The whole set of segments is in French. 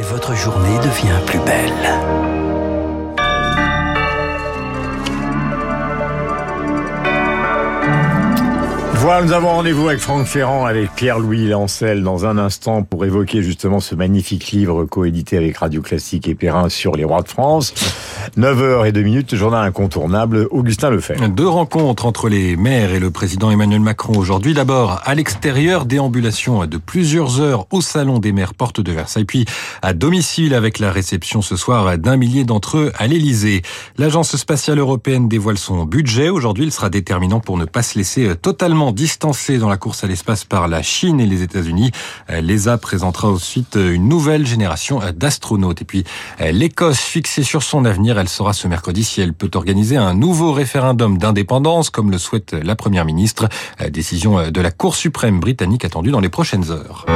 et votre journée devient plus belle. Voilà, nous avons rendez-vous avec Franck Ferrand, avec Pierre-Louis Lancel dans un instant pour évoquer justement ce magnifique livre coédité avec Radio Classique et Perrin sur les rois de France. 9h et 2 minutes, journal incontournable, Augustin Lefebvre. Deux rencontres entre les maires et le président Emmanuel Macron aujourd'hui. D'abord, à l'extérieur, déambulation de plusieurs heures au salon des maires porte de Versailles, puis à domicile avec la réception ce soir d'un millier d'entre eux à l'Elysée. L'Agence spatiale européenne dévoile son budget. Aujourd'hui, il sera déterminant pour ne pas se laisser totalement distancé dans la course à l'espace par la Chine et les États-Unis. L'ESA présentera ensuite une nouvelle génération d'astronautes. Et puis l'Écosse fixée sur son avenir, elle saura ce mercredi si elle peut organiser un nouveau référendum d'indépendance comme le souhaite la Première ministre. Décision de la Cour suprême britannique attendue dans les prochaines heures.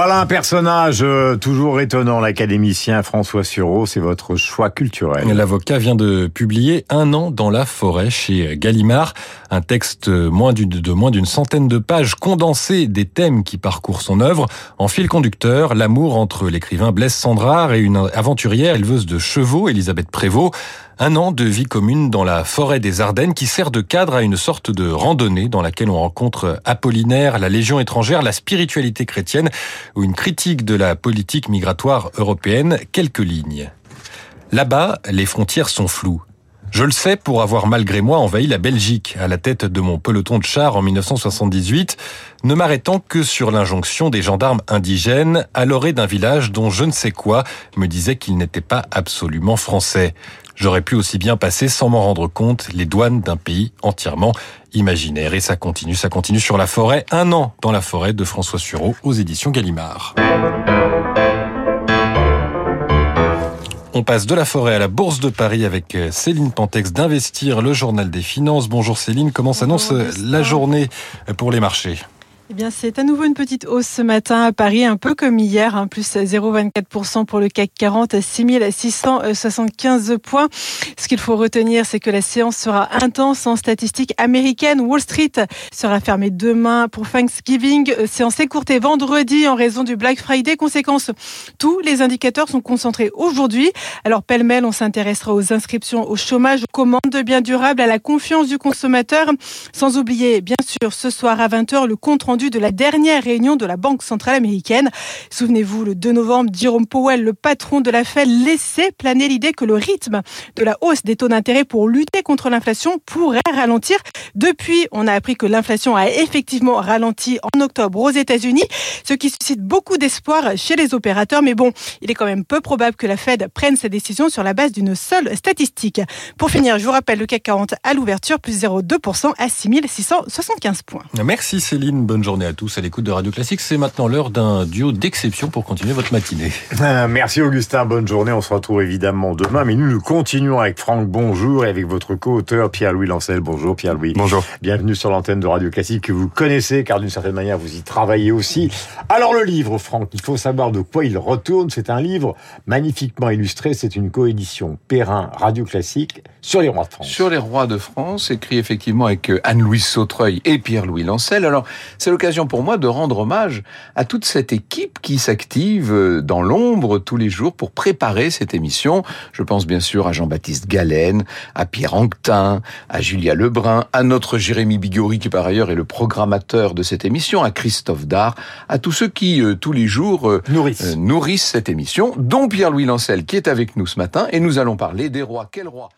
Voilà un personnage euh, toujours étonnant, l'académicien François Sureau, c'est votre choix culturel. L'avocat vient de publier Un an dans la forêt chez Gallimard, un texte moins de moins d'une centaine de pages condensé des thèmes qui parcourent son œuvre. En fil conducteur, l'amour entre l'écrivain Blaise Sandrard et une aventurière éleveuse de chevaux, Elisabeth Prévost. Un an de vie commune dans la forêt des Ardennes qui sert de cadre à une sorte de randonnée dans laquelle on rencontre Apollinaire, la Légion étrangère, la spiritualité chrétienne ou une critique de la politique migratoire européenne. Quelques lignes. Là-bas, les frontières sont floues. Je le sais pour avoir malgré moi envahi la Belgique à la tête de mon peloton de chars en 1978, ne m'arrêtant que sur l'injonction des gendarmes indigènes à l'orée d'un village dont je ne sais quoi me disait qu'il n'était pas absolument français. J'aurais pu aussi bien passer sans m'en rendre compte les douanes d'un pays entièrement imaginaire. Et ça continue, ça continue sur la forêt. Un an dans la forêt de François Sureau aux éditions Gallimard. On passe de la forêt à la Bourse de Paris avec Céline Pantex d'Investir, le journal des finances. Bonjour Céline, comment s'annonce la journée pour les marchés? Eh bien, c'est à nouveau une petite hausse ce matin à Paris, un peu comme hier, hein, plus 0,24% pour le CAC 40 à 6675 points. Ce qu'il faut retenir, c'est que la séance sera intense en statistiques américaines. Wall Street sera fermée demain pour Thanksgiving, euh, séance écourtée vendredi en raison du Black Friday. Conséquence, tous les indicateurs sont concentrés aujourd'hui. Alors, pêle-mêle, on s'intéressera aux inscriptions au chômage, aux commandes de biens durables, à la confiance du consommateur, sans oublier, bien sûr, ce soir à 20h, le compte de la dernière réunion de la Banque centrale américaine. Souvenez-vous, le 2 novembre, Jerome Powell, le patron de la Fed, laissait planer l'idée que le rythme de la hausse des taux d'intérêt pour lutter contre l'inflation pourrait ralentir. Depuis, on a appris que l'inflation a effectivement ralenti en octobre aux États-Unis, ce qui suscite beaucoup d'espoir chez les opérateurs. Mais bon, il est quand même peu probable que la Fed prenne sa décision sur la base d'une seule statistique. Pour finir, je vous rappelle le CAC 40 à l'ouverture, plus 0,2% à 6675 points. Merci Céline, bonne journée à tous à l'écoute de Radio Classique. C'est maintenant l'heure d'un duo d'exception pour continuer votre matinée. Merci Augustin, bonne journée. On se retrouve évidemment demain, mais nous, nous continuons avec Franck Bonjour et avec votre co-auteur Pierre-Louis Lancel. Bonjour Pierre-Louis. Bonjour. Bienvenue sur l'antenne de Radio Classique que vous connaissez, car d'une certaine manière, vous y travaillez aussi. Alors le livre, Franck, il faut savoir de quoi il retourne. C'est un livre magnifiquement illustré. C'est une coédition Perrin Radio Classique sur les rois de France. Sur les rois de France, écrit effectivement avec Anne-Louise Sautreuil et Pierre-Louis Lancel. Alors, c'est l'occasion pour moi de rendre hommage à toute cette équipe qui s'active dans l'ombre tous les jours pour préparer cette émission. Je pense bien sûr à Jean-Baptiste Galen, à Pierre Anquetin, à Julia Lebrun, à notre Jérémy Bigori qui par ailleurs est le programmateur de cette émission, à Christophe Dard, à tous ceux qui euh, tous les jours euh, nourrissent. Euh, nourrissent cette émission, dont Pierre-Louis Lancel qui est avec nous ce matin et nous allons parler des rois. Quel roi